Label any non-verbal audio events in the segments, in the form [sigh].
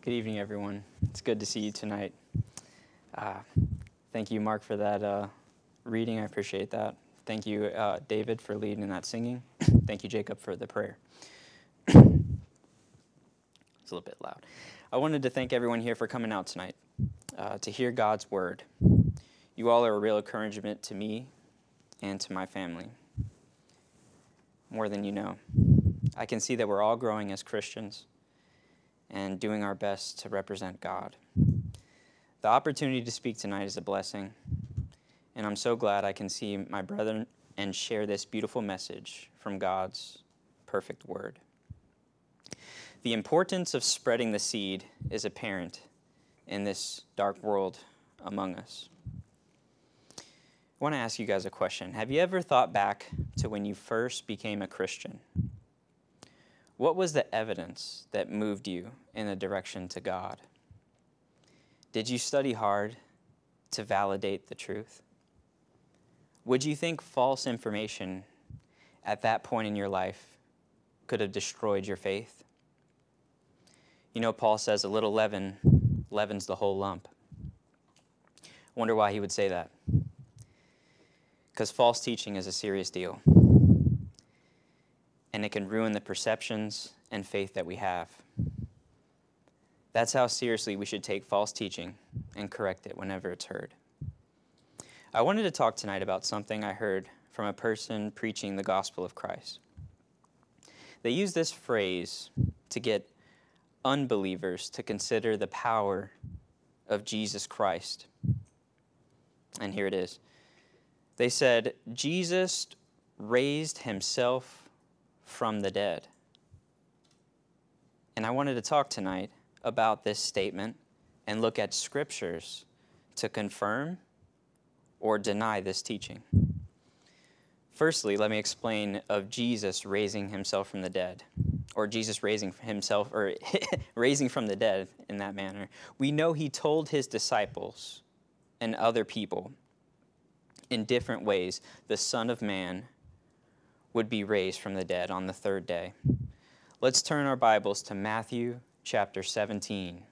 Good evening, everyone. It's good to see you tonight. Uh, thank you, Mark, for that uh, reading. I appreciate that. Thank you, uh, David, for leading in that singing. [coughs] thank you, Jacob, for the prayer. [coughs] it's a little bit loud. I wanted to thank everyone here for coming out tonight uh, to hear God's word. You all are a real encouragement to me and to my family, more than you know. I can see that we're all growing as Christians and doing our best to represent God. The opportunity to speak tonight is a blessing, and I'm so glad I can see my brethren and share this beautiful message from God's perfect word. The importance of spreading the seed is apparent in this dark world among us. I want to ask you guys a question. Have you ever thought back to when you first became a Christian? What was the evidence that moved you in the direction to God? Did you study hard to validate the truth? Would you think false information at that point in your life could have destroyed your faith? You know, Paul says a little leaven leavens the whole lump. I wonder why he would say that. Because false teaching is a serious deal and it can ruin the perceptions and faith that we have. That's how seriously we should take false teaching and correct it whenever it's heard. I wanted to talk tonight about something I heard from a person preaching the gospel of Christ. They use this phrase to get unbelievers to consider the power of Jesus Christ. And here it is. They said, Jesus raised himself from the dead. And I wanted to talk tonight about this statement and look at scriptures to confirm or deny this teaching. Firstly, let me explain of Jesus raising himself from the dead, or Jesus raising himself, or [laughs] raising from the dead in that manner. We know he told his disciples and other people in different ways the Son of Man would be raised from the dead on the third day. Let's turn our Bibles to Matthew chapter 17.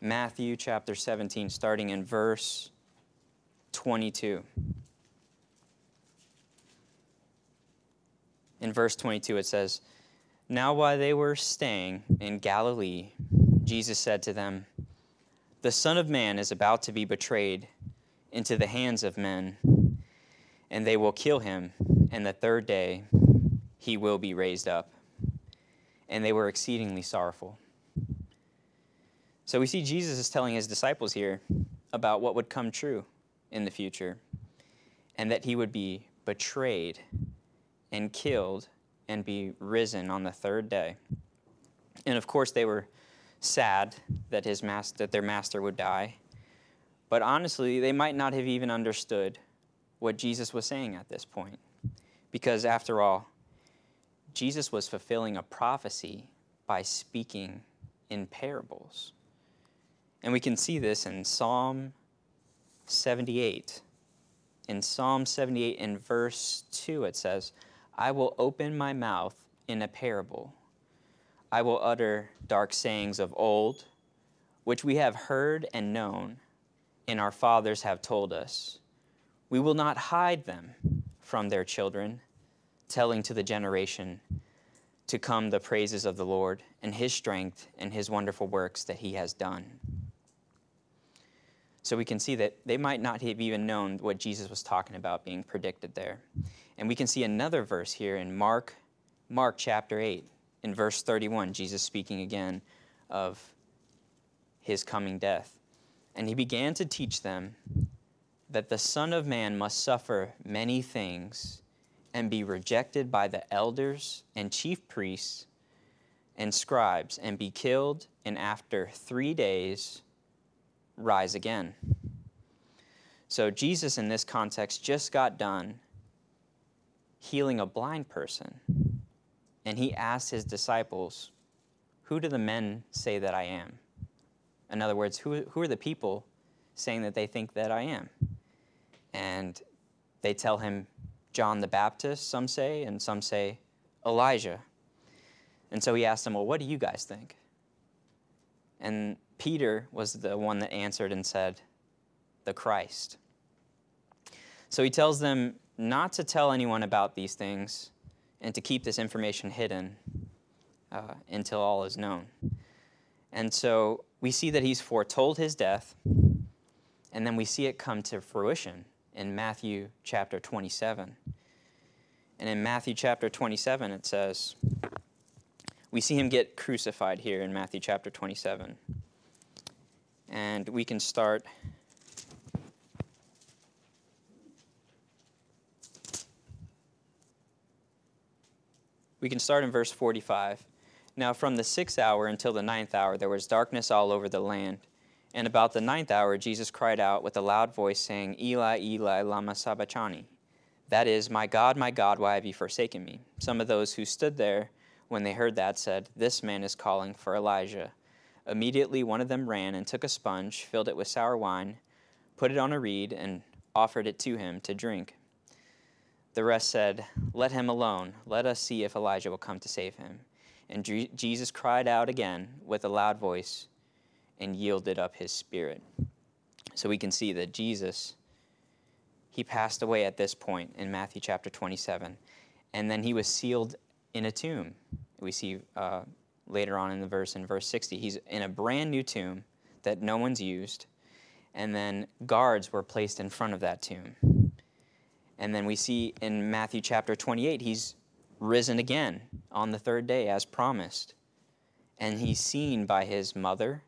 Matthew chapter 17, starting in verse 22. In verse 22, it says, Now while they were staying in Galilee, Jesus said to them, The Son of Man is about to be betrayed into the hands of men, and they will kill him and the third day he will be raised up. And they were exceedingly sorrowful. So we see Jesus is telling his disciples here about what would come true in the future, and that he would be betrayed and killed and be risen on the third day. And of course, they were sad that his that their master would die. But honestly, they might not have even understood what Jesus was saying at this point. Because after all, Jesus was fulfilling a prophecy by speaking in parables. And we can see this in Psalm 78. In Psalm 78, in verse 2, it says, I will open my mouth in a parable. I will utter dark sayings of old, which we have heard and known, and our fathers have told us. We will not hide them from their children telling to the generation to come the praises of the Lord and his strength and his wonderful works that he has done. So we can see that they might not have even known what Jesus was talking about being predicted there. And we can see another verse here in Mark Mark chapter 8 in verse 31 Jesus speaking again of his coming death. And he began to teach them that the son of man must suffer many things and be rejected by the elders and chief priests and scribes and be killed, and after three days rise again. So, Jesus in this context just got done healing a blind person, and he asked his disciples, Who do the men say that I am? In other words, who, who are the people saying that they think that I am? And they tell him, John the Baptist, some say, and some say Elijah. And so he asked them, Well, what do you guys think? And Peter was the one that answered and said, The Christ. So he tells them not to tell anyone about these things and to keep this information hidden uh, until all is known. And so we see that he's foretold his death, and then we see it come to fruition in Matthew chapter 27. And in Matthew chapter 27, it says, we see him get crucified here in Matthew chapter 27. And we can start. We can start in verse 45. Now, from the sixth hour until the ninth hour, there was darkness all over the land. And about the ninth hour, Jesus cried out with a loud voice, saying, Eli, Eli, Lama Sabachthani. That is, My God, my God, why have you forsaken me? Some of those who stood there when they heard that, said, This man is calling for Elijah. Immediately one of them ran and took a sponge, filled it with sour wine, put it on a reed, and offered it to him to drink. The rest said, Let him alone. Let us see if Elijah will come to save him. And Jesus cried out again with a loud voice and yielded up his spirit. So we can see that Jesus, he passed away at this point in Matthew chapter 27. And then he was sealed in a tomb. We see uh, later on in the verse, in verse 60, he's in a brand new tomb that no one's used, and then guards were placed in front of that tomb. And then we see in Matthew chapter 28, he's risen again on the third day as promised. And he's seen by his mother,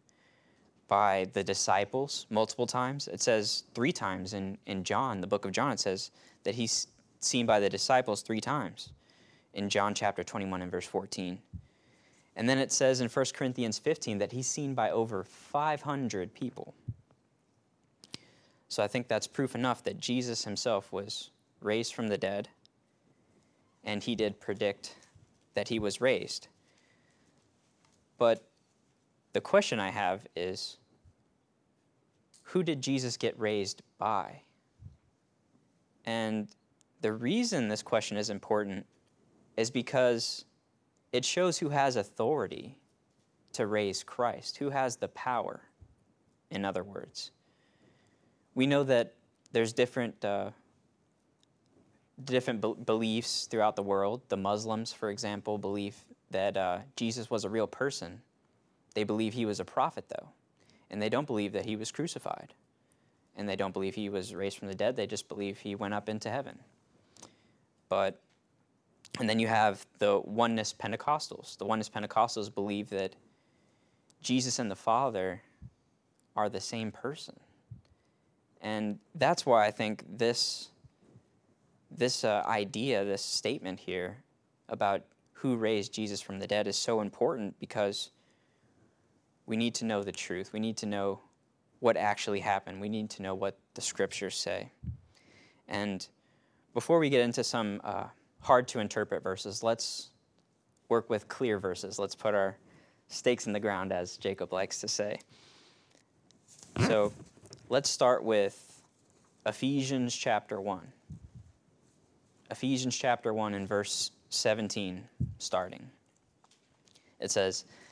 by the disciples multiple times. It says three times in, in John, the book of John, it says that he's seen by the disciples three times in John chapter 21 and verse 14. And then it says in 1 Corinthians 15 that he's seen by over 500 people. So I think that's proof enough that Jesus himself was raised from the dead, and he did predict that he was raised. But the question I have is who did Jesus get raised by? And the reason this question is important is because it shows who has authority to raise Christ, who has the power, in other words. We know that there's different, uh, different be- beliefs throughout the world. The Muslims, for example, believe that uh, Jesus was a real person. They believe he was a prophet, though, and they don't believe that he was crucified. And they don't believe he was raised from the dead, they just believe he went up into heaven. But and then you have the oneness Pentecostals. The oneness Pentecostals believe that Jesus and the Father are the same person. And that's why I think this, this uh, idea, this statement here about who raised Jesus from the dead is so important because we need to know the truth. We need to know what actually happened. We need to know what the scriptures say. And before we get into some uh, hard to interpret verses. Let's work with clear verses. Let's put our stakes in the ground, as Jacob likes to say. So let's start with Ephesians chapter 1. Ephesians chapter 1 and verse 17, starting. It says,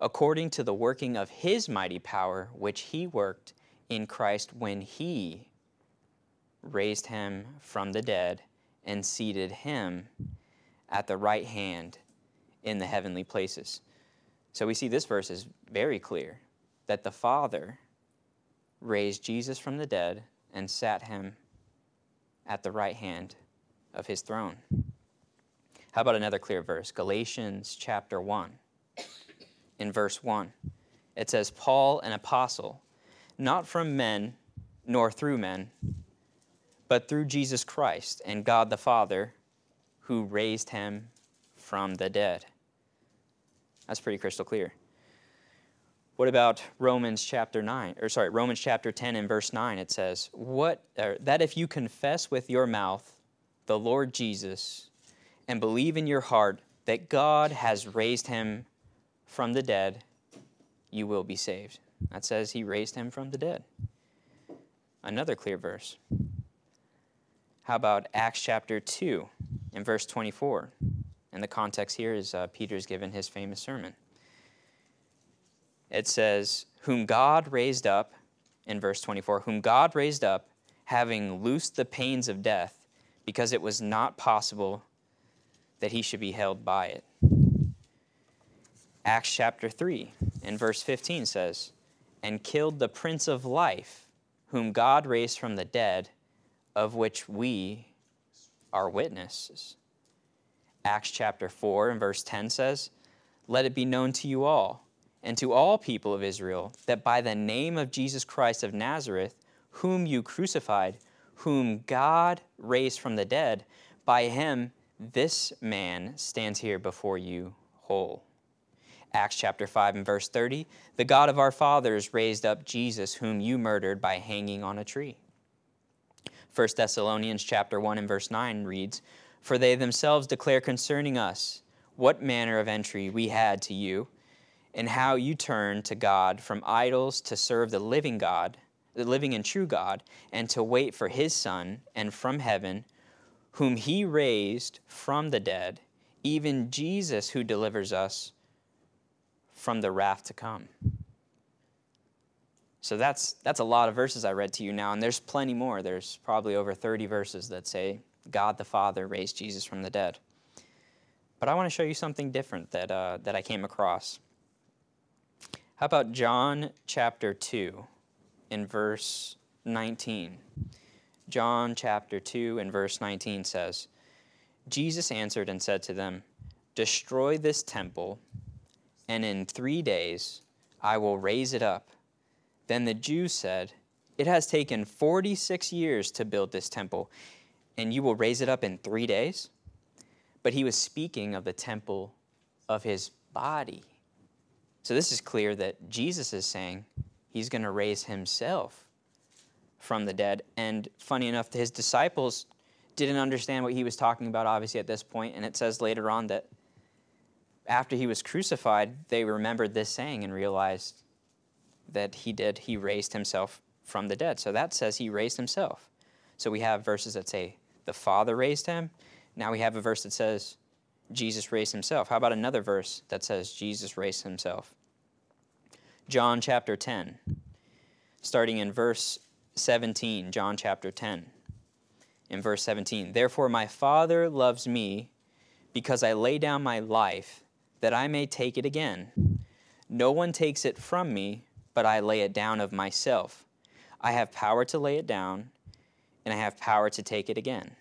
according to the working of his mighty power, which he worked in Christ when he raised him from the dead and seated him at the right hand in the heavenly places. So we see this verse is very clear that the Father raised Jesus from the dead and sat him at the right hand of his throne. How about another clear verse? Galatians chapter 1. In verse 1, it says, Paul, an apostle, not from men nor through men, but through Jesus Christ and God the Father, who raised him from the dead. That's pretty crystal clear. What about Romans chapter 9 or sorry, Romans chapter 10 and verse 9 it says, "What er, that if you confess with your mouth the Lord Jesus and believe in your heart that God has raised him from the dead, you will be saved." That says he raised him from the dead. Another clear verse. How about Acts chapter 2 and verse 24? And the context here is uh, Peter's given his famous sermon it says, Whom God raised up, in verse 24, whom God raised up, having loosed the pains of death, because it was not possible that he should be held by it. Acts chapter 3 and verse 15 says, And killed the Prince of Life, whom God raised from the dead, of which we are witnesses. Acts chapter 4 and verse 10 says, Let it be known to you all and to all people of Israel that by the name of Jesus Christ of Nazareth, whom you crucified, whom God raised from the dead, by him this man stands here before you whole. Acts chapter 5 and verse 30 The God of our fathers raised up Jesus, whom you murdered by hanging on a tree. 1 Thessalonians chapter 1 and verse 9 reads, For they themselves declare concerning us what manner of entry we had to you and how you turned to God from idols to serve the living God, the living and true God, and to wait for his Son and from heaven, whom he raised from the dead, even Jesus who delivers us from the wrath to come. So that's that's a lot of verses I read to you now, and there's plenty more. There's probably over 30 verses that say God the Father raised Jesus from the dead. But I want to show you something different that uh, that I came across. How about John chapter 2 in verse 19? John chapter 2 and verse 19 says, Jesus answered and said to them, Destroy this temple, and in three days I will raise it up. Then the Jews said, It has taken 46 years to build this temple, and you will raise it up in three days? But he was speaking of the temple of his body. So this is clear that Jesus is saying he's going to raise himself from the dead. And funny enough, his disciples didn't understand what he was talking about, obviously, at this point. And it says later on that after he was crucified, they remembered this saying and realized that he did, he raised himself from the dead. So that says he raised himself. So we have verses that say the Father raised him. Now we have a verse that says Jesus raised himself. How about another verse that says Jesus raised himself? John chapter 10, starting in verse 17. John chapter 10, in verse 17. Therefore, my Father loves me because I lay down my life that I may take it again. No one takes it from me, but I lay it down of myself. I have power to lay it down, and I have power to take it again.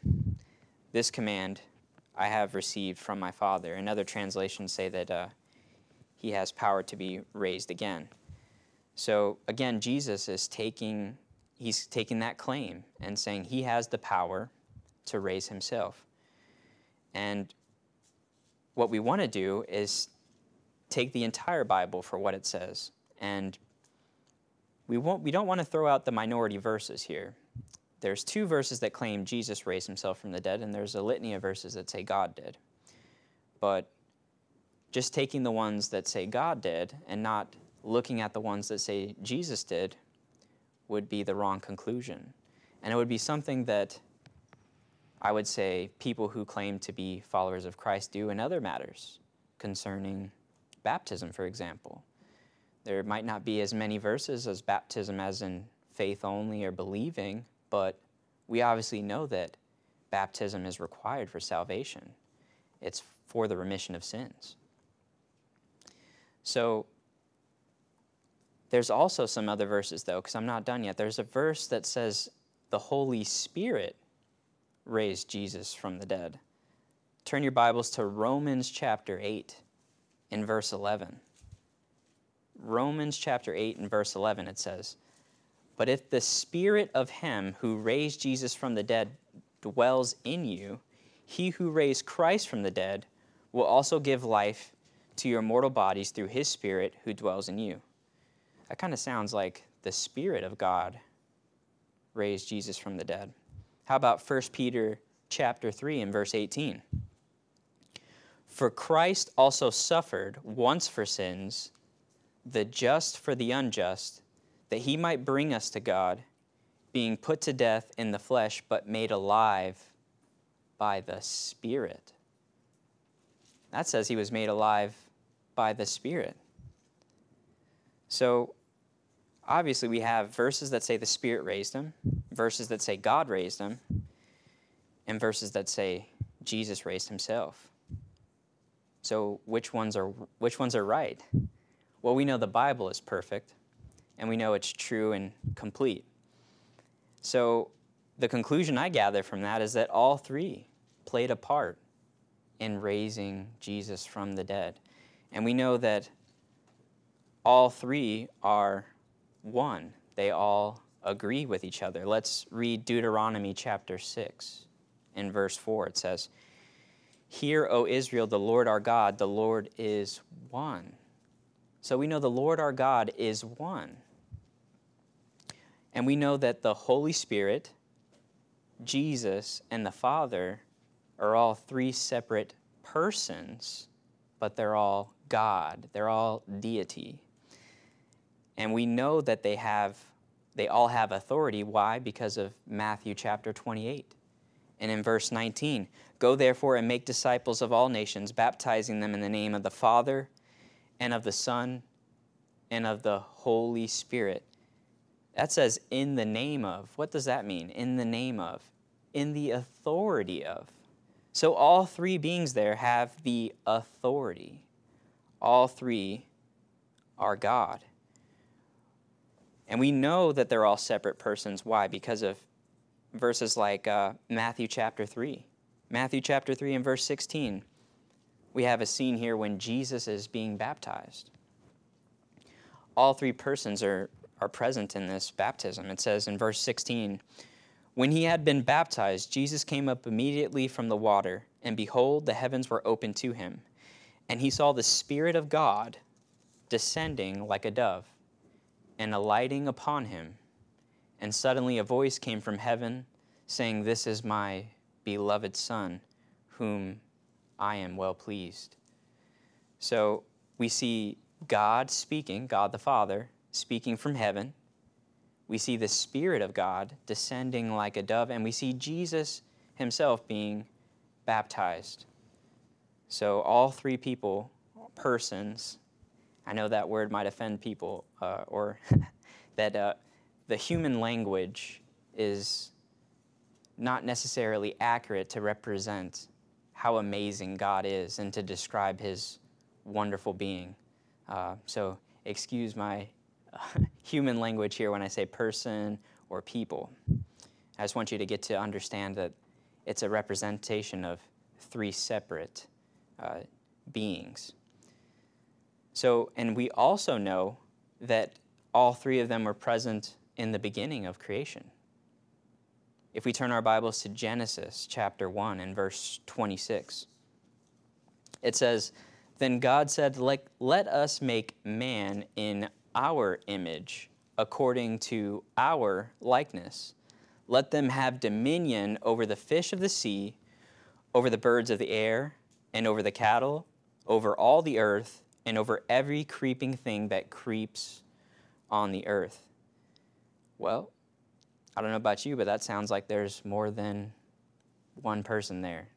This command I have received from my Father. And other translations say that uh, he has power to be raised again. So again, Jesus is taking he's taking that claim and saying he has the power to raise himself. And what we want to do is take the entire Bible for what it says. And we won't we don't want to throw out the minority verses here there's two verses that claim Jesus raised himself from the dead, and there's a litany of verses that say God did. But just taking the ones that say God did and not looking at the ones that say Jesus did would be the wrong conclusion. And it would be something that I would say people who claim to be followers of Christ do in other matters concerning baptism, for example. There might not be as many verses as baptism as in faith only or believing, but we obviously know that baptism is required for salvation, it's for the remission of sins. So, there's also some other verses, though, because I'm not done yet. There's a verse that says the Holy Spirit raised Jesus from the dead. Turn your Bibles to Romans chapter 8 in verse 11. Romans chapter 8 and verse 11, it says, but if the spirit of him who raised Jesus from the dead dwells in you, he who raised Christ from the dead will also give life to your mortal bodies through his spirit who dwells in you. That kind of sounds like the Spirit of God raised Jesus from the dead. How about 1 Peter chapter 3 and verse 18? For Christ also suffered once for sins, the just for the unjust, that he might bring us to God, being put to death in the flesh, but made alive by the Spirit. That says he was made alive by the Spirit. So, obviously, we have verses that say the Spirit raised him, verses that say God raised him, and verses that say Jesus raised himself. So, which ones are, which ones are right? Well, we know the Bible is perfect, and we know it's true and complete. So, the conclusion I gather from that is that all three played a part in raising Jesus from the dead. And we know that all three are one, they all agree with each other. Let's read Deuteronomy chapter 6 in verse 4. It says, Hear, O Israel, the Lord our God, the Lord is one. So we know the Lord our God is one. And we know that the Holy Spirit, Jesus, and the Father are all three separate persons, but they're all God. They're all deity. And we know that they have they all have authority. Why? Because of Matthew chapter 28. And in verse 19, go therefore and make disciples of all nations, baptizing them in the name of the Father and of the Son and of the Holy Spirit. That says in the name of. What does that mean? In the name of. In the authority of. So all three beings there have the authority. All three are God. And we know that they're all separate persons. Why? Because of verses like uh, Matthew chapter 3. Matthew chapter 3 and verse 16. We have a scene here when Jesus is being baptized. All three persons are, are present in this baptism. It says in verse 16 when he had been baptized, Jesus came up immediately from the water, and behold, the heavens were opened to him. And he saw the Spirit of God descending like a dove and alighting upon him. And suddenly a voice came from heaven, saying, This is my beloved Son, whom I am well pleased. So we see God speaking, God the Father, speaking from heaven we see the Spirit of God descending like a dove, and we see Jesus himself being baptized. So, all three people, persons, I know that word might offend people, uh, or [laughs] that uh, the human language is not necessarily accurate to represent how amazing God is and to describe his wonderful being. Uh, so, excuse my [laughs] human language here when I say person or people. I just want you to get to understand that it's a representation of three separate uh, beings. So, and we also know that all three of them were present in the beginning of creation. If we turn our Bibles to Genesis chapter 1 and verse 26, it says, Then God said, Let us make man in our image, according to our likeness. Let them have dominion over the fish of the sea, over the birds of the air, and over the cattle, over all the earth, and over every creeping thing that creeps on the earth. Well, I don't know about you, but that sounds like there's more than one person there.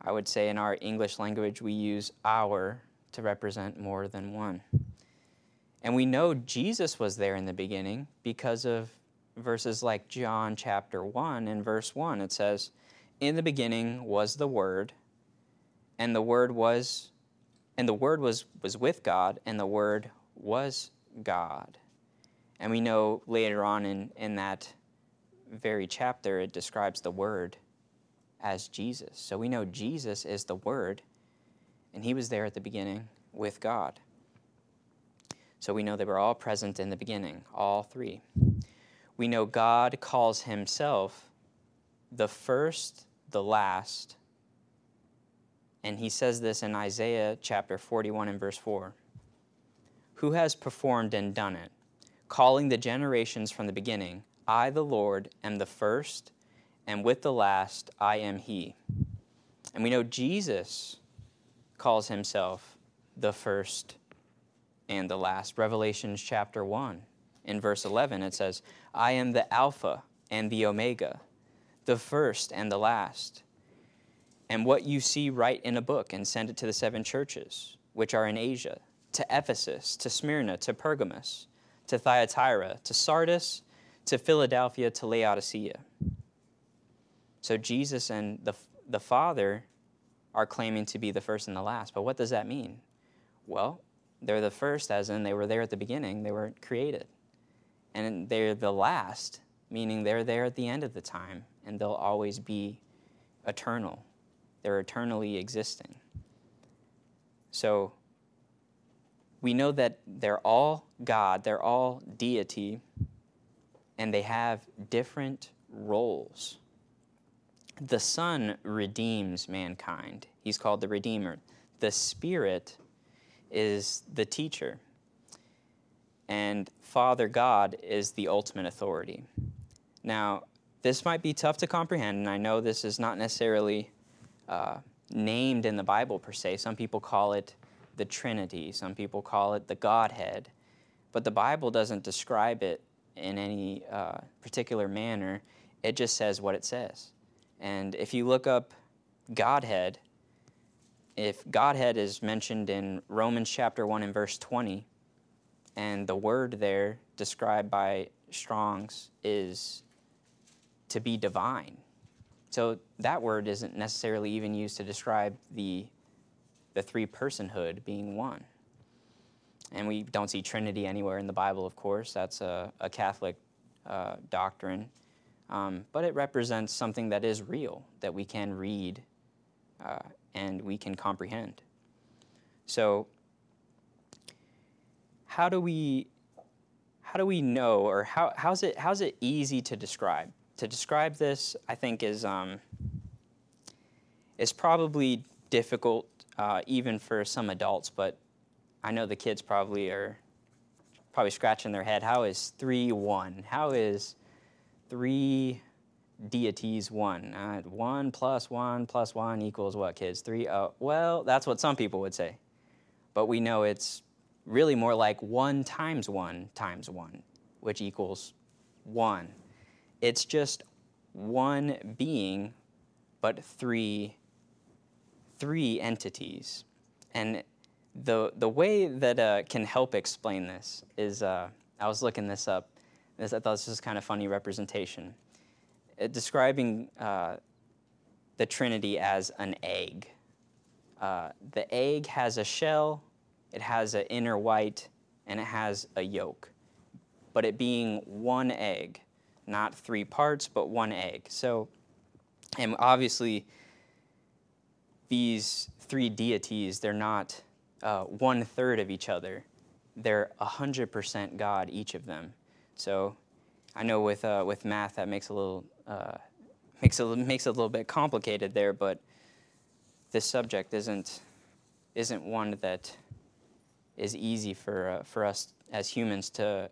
I would say in our English language, we use our to represent more than one. And we know Jesus was there in the beginning because of verses like John chapter 1 and verse 1. It says, In the beginning was the Word, and the Word was and the Word was, was with God, and the Word was God. And we know later on in, in that very chapter it describes the Word as Jesus. So we know Jesus is the Word, and he was there at the beginning with God. So we know they were all present in the beginning, all three. We know God calls himself the first, the last. And he says this in Isaiah chapter 41 and verse 4 Who has performed and done it, calling the generations from the beginning? I, the Lord, am the first, and with the last I am He. And we know Jesus calls Himself the first and the last. Revelations chapter 1, in verse 11, it says, I am the Alpha and the Omega, the first and the last. And what you see, write in a book and send it to the seven churches which are in Asia, to Ephesus, to Smyrna, to Pergamos, to Thyatira, to Sardis, to Philadelphia, to Laodicea. So Jesus and the, the Father are claiming to be the first and the last. But what does that mean? Well, they're the first, as in they were there at the beginning, they were created. And they're the last, meaning they're there at the end of the time, and they'll always be eternal. They're eternally existing. So we know that they're all God, they're all deity, and they have different roles. The Son redeems mankind, he's called the Redeemer. The Spirit is the teacher, and Father God is the ultimate authority. Now, this might be tough to comprehend, and I know this is not necessarily uh, named in the Bible per se. Some people call it the Trinity, some people call it the Godhead, but the Bible doesn't describe it in any uh, particular manner. It just says what it says. And if you look up Godhead, if Godhead is mentioned in Romans chapter 1 and verse 20, and the word there described by Strong's is to be divine. So that word isn't necessarily even used to describe the, the three personhood being one. And we don't see Trinity anywhere in the Bible, of course. That's a, a Catholic uh, doctrine. Um, but it represents something that is real, that we can read uh, and we can comprehend. So, how do we how do we know, or how, how's it how's it easy to describe? To describe this, I think, is um, is probably difficult uh, even for some adults. But I know the kids probably are probably scratching their head. How is three one? How is three deities one? Uh, one plus one plus one equals what, kids? Three? Oh, well, that's what some people would say. But we know it's really more like one times one times one, which equals one. It's just one being, but three, three entities. And the, the way that uh, can help explain this is uh, I was looking this up. I thought this was kind of funny representation. It, uh, describing uh, the Trinity as an egg. Uh, the egg has a shell, it has an inner white, and it has a yolk. But it being one egg, not three parts, but one egg. So, and obviously, these three deities, they're not uh, one third of each other. They're 100% God, each of them. So, I know with, uh, with math that makes a little uh, makes it makes a little bit complicated there, but this subject isn't isn't one that is easy for uh, for us as humans to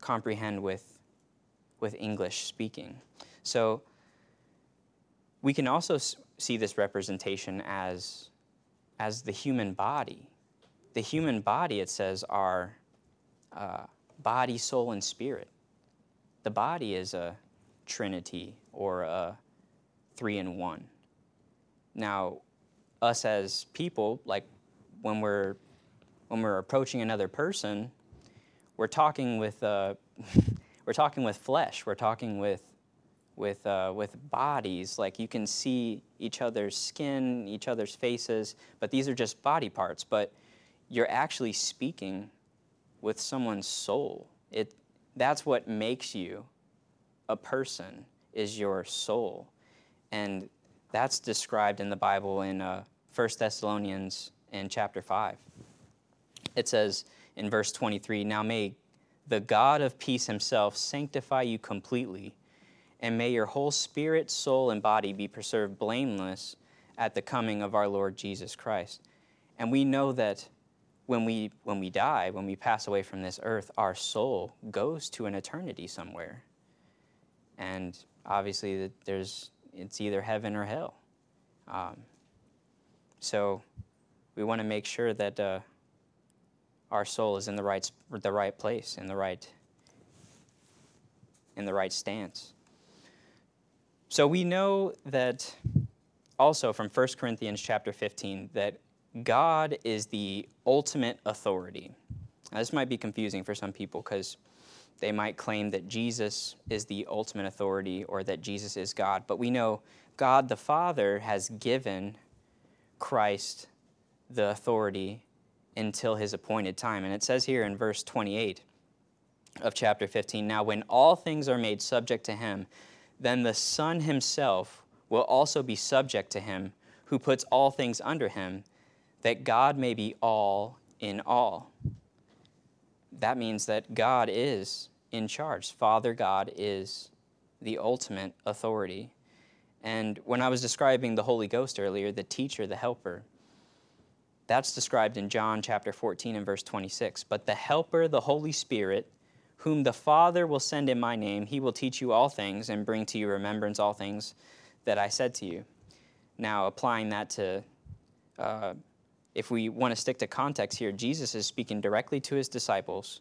comprehend with with English speaking. So we can also see this representation as, as the human body. The human body, it says, are uh, body, soul, and spirit. The body is a trinity or a three in one. Now, us as people, like when we're when we're approaching another person, we're talking with uh, [laughs] we're talking with flesh. We're talking with with uh, with bodies. Like you can see each other's skin, each other's faces, but these are just body parts. But you're actually speaking with someone's soul. It that's what makes you a person is your soul, and that's described in the Bible in uh, 1 Thessalonians in chapter five. It says in verse 23, "Now may the God of peace himself sanctify you completely, and may your whole spirit, soul, and body be preserved blameless at the coming of our Lord Jesus Christ. And we know that when we when we die, when we pass away from this earth, our soul goes to an eternity somewhere. And obviously, there's it's either heaven or hell. Um, so we want to make sure that uh, our soul is in the right the right place, in the right in the right stance. So we know that also from 1 Corinthians chapter 15 that God is the ultimate authority. Now, this might be confusing for some people because they might claim that Jesus is the ultimate authority or that Jesus is God. But we know God the Father has given Christ the authority until his appointed time. And it says here in verse 28 of chapter 15 Now, when all things are made subject to him, then the Son himself will also be subject to him who puts all things under him that God may be all in all. That means that God is in charge. Father God is the ultimate authority. And when I was describing the Holy Ghost earlier, the teacher, the helper, that's described in John chapter 14 and verse 26. But the helper, the Holy Spirit, whom the Father will send in my name, he will teach you all things and bring to you remembrance all things that I said to you. Now, applying that to uh, if we want to stick to context here, Jesus is speaking directly to his disciples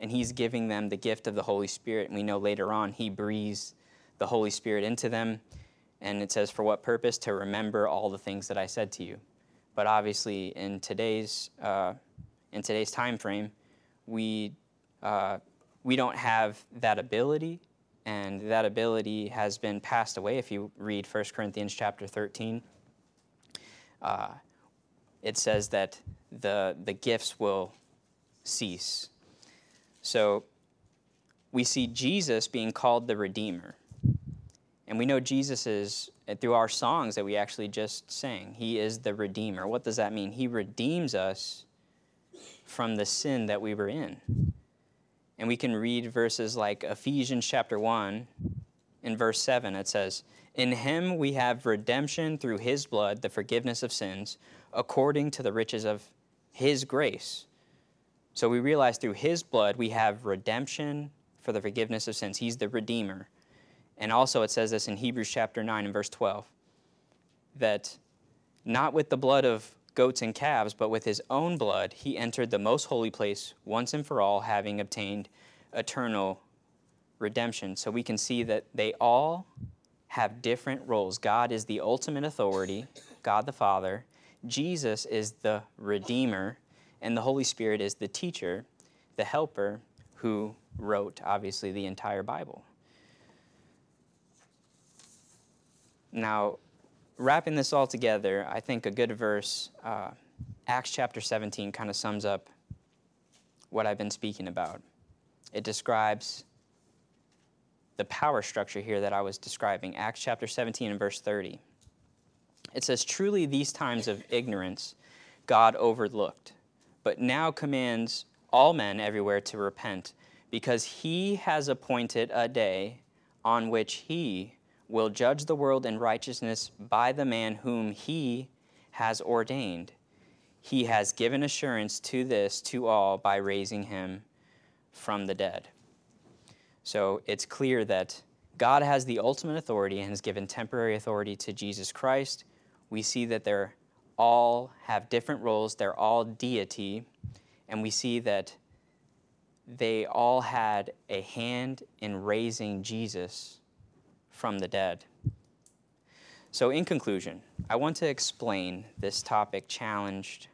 and he's giving them the gift of the Holy Spirit. And we know later on he breathes the Holy Spirit into them. And it says, For what purpose? To remember all the things that I said to you. But obviously, in today's, uh, in today's time frame, we, uh, we don't have that ability. And that ability has been passed away if you read 1 Corinthians chapter 13. Uh, it says that the, the gifts will cease. So we see Jesus being called the Redeemer. And we know Jesus is, uh, through our songs that we actually just sang, He is the Redeemer. What does that mean? He redeems us from the sin that we were in. And we can read verses like Ephesians chapter 1 in verse 7. It says, In Him we have redemption through His blood, the forgiveness of sins according to the riches of His grace. So we realize through His blood we have redemption for the forgiveness of sins. He's the Redeemer. And also it says this in Hebrews chapter 9 and verse 12 that not with the blood of goats and calves, but with his own blood, he entered the most holy place once and for all, having obtained eternal redemption. So we can see that they all have different roles. God is the ultimate authority, God the Father, Jesus is the Redeemer, and the Holy Spirit is the teacher, the helper, who wrote, obviously, the entire Bible. Now, wrapping this all together, I think a good verse, uh, Acts chapter 17, kind of sums up what I've been speaking about. It describes the power structure here that I was describing. Acts chapter 17 and verse 30. It says, Truly these times of ignorance God overlooked, but now commands all men everywhere to repent, because he has appointed a day on which he will judge the world in righteousness by the man whom he has ordained. He has given assurance to this to all by raising him from the dead. So it's clear that God has the ultimate authority and has given temporary authority to Jesus Christ we see that they're all have different roles, they're all deity, and we see that they all had a hand in raising Jesus from the dead. So, in conclusion, I want to explain this topic challenged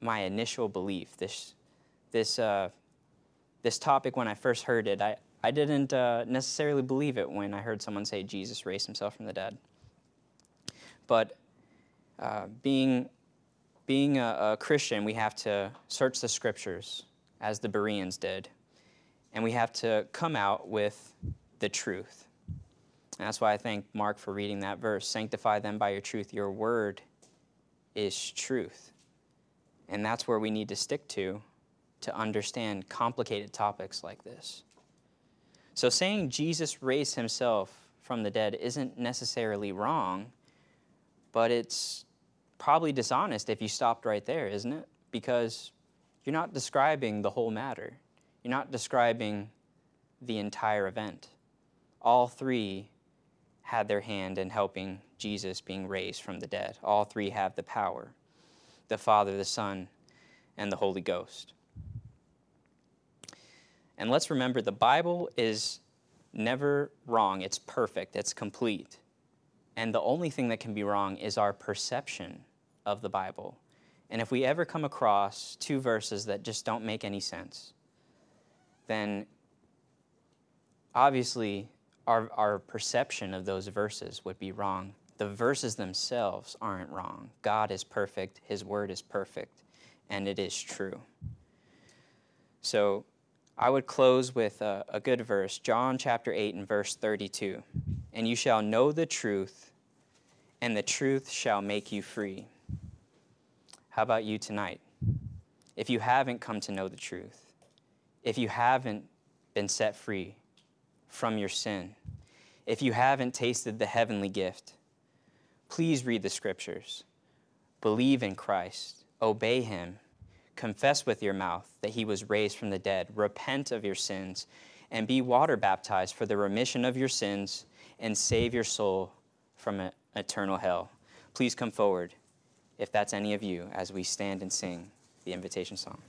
my initial belief. This, this, uh, this topic, when I first heard it, I, I didn't uh, necessarily believe it when I heard someone say Jesus raised himself from the dead. But uh, being, being a, a Christian, we have to search the scriptures as the Bereans did, and we have to come out with the truth. And that's why I thank Mark for reading that verse. Sanctify them by your truth. Your word is truth. And that's where we need to stick to to understand complicated topics like this. So, saying Jesus raised himself from the dead isn't necessarily wrong, but it's probably dishonest if you stopped right there, isn't it? Because you're not describing the whole matter. You're not describing the entire event. All three had their hand in helping Jesus being raised from the dead. All three have the power the Father, the Son, and the Holy Ghost. And let's remember the Bible is never wrong, it's perfect, it's complete. And the only thing that can be wrong is our perception of the Bible. And if we ever come across two verses that just don't make any sense, then obviously our, our perception of those verses would be wrong. The verses themselves aren't wrong. God is perfect, His word is perfect, and it is true. So I would close with a, a good verse John chapter 8 and verse 32. And you shall know the truth, and the truth shall make you free. How about you tonight? If you haven't come to know the truth, if you haven't been set free from your sin, if you haven't tasted the heavenly gift, please read the scriptures. Believe in Christ, obey him, confess with your mouth that he was raised from the dead, repent of your sins, and be water baptized for the remission of your sins and save your soul from eternal hell. Please come forward if that's any of you as we stand and sing the invitation song.